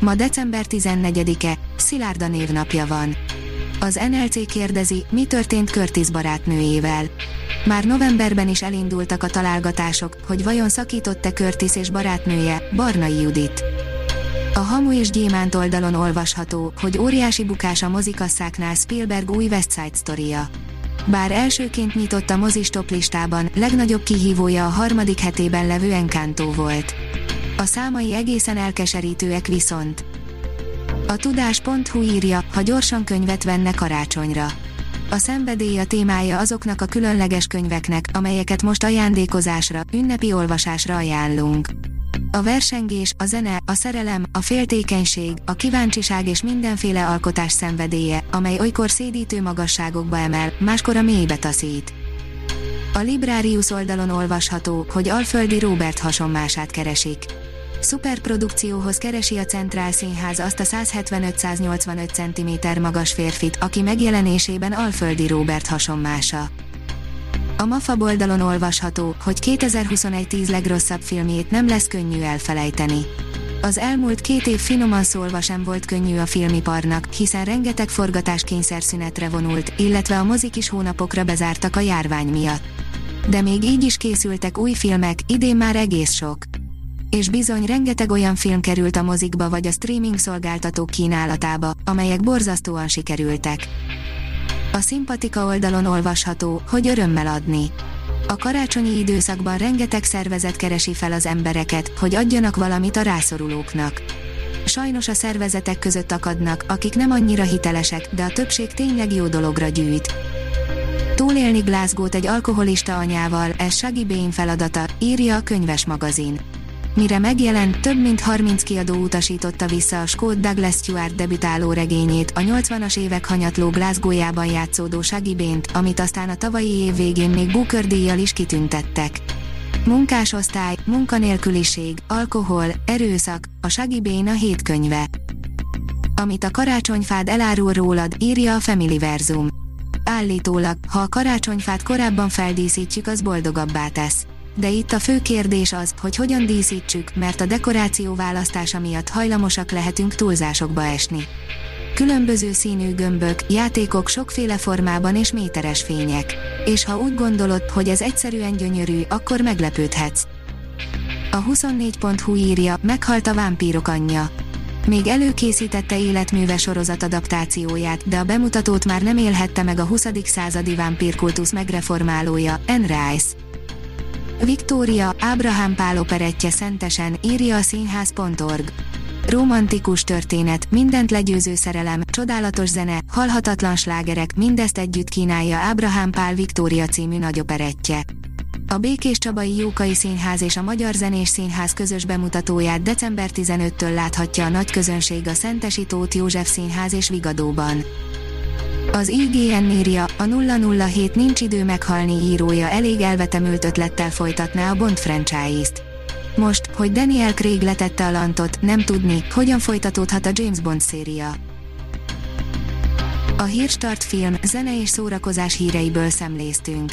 Ma december 14-e, Szilárda névnapja van. Az NLC kérdezi, mi történt Curtis barátnőjével. Már novemberben is elindultak a találgatások, hogy vajon szakított-e Curtis és barátnője, Barnai Judit. A Hamu és Gyémánt oldalon olvasható, hogy óriási bukás a mozikasszáknál Spielberg új West Side Story-ja. Bár elsőként nyitott a mozis listában, legnagyobb kihívója a harmadik hetében levő Encanto volt. A számai egészen elkeserítőek viszont. A tudás.hu írja, ha gyorsan könyvet venne karácsonyra. A szenvedély a témája azoknak a különleges könyveknek, amelyeket most ajándékozásra, ünnepi olvasásra ajánlunk. A versengés, a zene, a szerelem, a féltékenység, a kíváncsiság és mindenféle alkotás szenvedélye, amely olykor szédítő magasságokba emel, máskor a mélybe taszít. A Librarius oldalon olvasható, hogy Alföldi Robert hasonmását keresik. Szuperprodukcióhoz keresi a Centrál Színház azt a 175-185 cm magas férfit, aki megjelenésében Alföldi Róbert hasonmása. A MAFA oldalon olvasható, hogy 2021 10 legrosszabb filmjét nem lesz könnyű elfelejteni. Az elmúlt két év finoman szólva sem volt könnyű a filmiparnak, hiszen rengeteg forgatás kényszerszünetre vonult, illetve a mozik is hónapokra bezártak a járvány miatt. De még így is készültek új filmek, idén már egész sok és bizony rengeteg olyan film került a mozikba vagy a streaming szolgáltatók kínálatába, amelyek borzasztóan sikerültek. A szimpatika oldalon olvasható, hogy örömmel adni. A karácsonyi időszakban rengeteg szervezet keresi fel az embereket, hogy adjanak valamit a rászorulóknak. Sajnos a szervezetek között akadnak, akik nem annyira hitelesek, de a többség tényleg jó dologra gyűjt. Túlélni Glasgow-t egy alkoholista anyával, ez Shaggy Bane feladata, írja a könyves magazin. Mire megjelent, több mint 30 kiadó utasította vissza a skót Douglas Stewart debütáló regényét, a 80-as évek hanyatló Glasgow-jában játszódó Shaggy Bane-t, amit aztán a tavalyi év végén még Booker díjjal is kitüntettek. Munkásosztály, munkanélküliség, alkohol, erőszak, a Shaggy Bane a hét könyve. Amit a karácsonyfád elárul rólad, írja a Family Verzum. Állítólag, ha a karácsonyfát korábban feldíszítjük, az boldogabbá tesz de itt a fő kérdés az, hogy hogyan díszítsük, mert a dekoráció választása miatt hajlamosak lehetünk túlzásokba esni. Különböző színű gömbök, játékok sokféle formában és méteres fények. És ha úgy gondolod, hogy ez egyszerűen gyönyörű, akkor meglepődhetsz. A 24.hu írja, meghalt a vámpírok anyja. Még előkészítette életműve sorozat adaptációját, de a bemutatót már nem élhette meg a 20. századi vámpírkultusz megreformálója, Anne. Viktória, Ábrahám Pál operettje szentesen, írja a színház.org. Romantikus történet, mindent legyőző szerelem, csodálatos zene, halhatatlan slágerek, mindezt együtt kínálja Ábrahám Pál Viktória című nagyoperettje. A Békés Csabai Jókai Színház és a Magyar Zenés Színház közös bemutatóját december 15-től láthatja a nagy közönség a Szentesi Tóth József Színház és Vigadóban. Az IGN írja, a 007 nincs idő meghalni írója elég elvetemült ötlettel folytatná a Bond franchise-t. Most, hogy Daniel Craig letette a lantot, nem tudni, hogyan folytatódhat a James Bond széria. A Hírstart film, zene és szórakozás híreiből szemléztünk.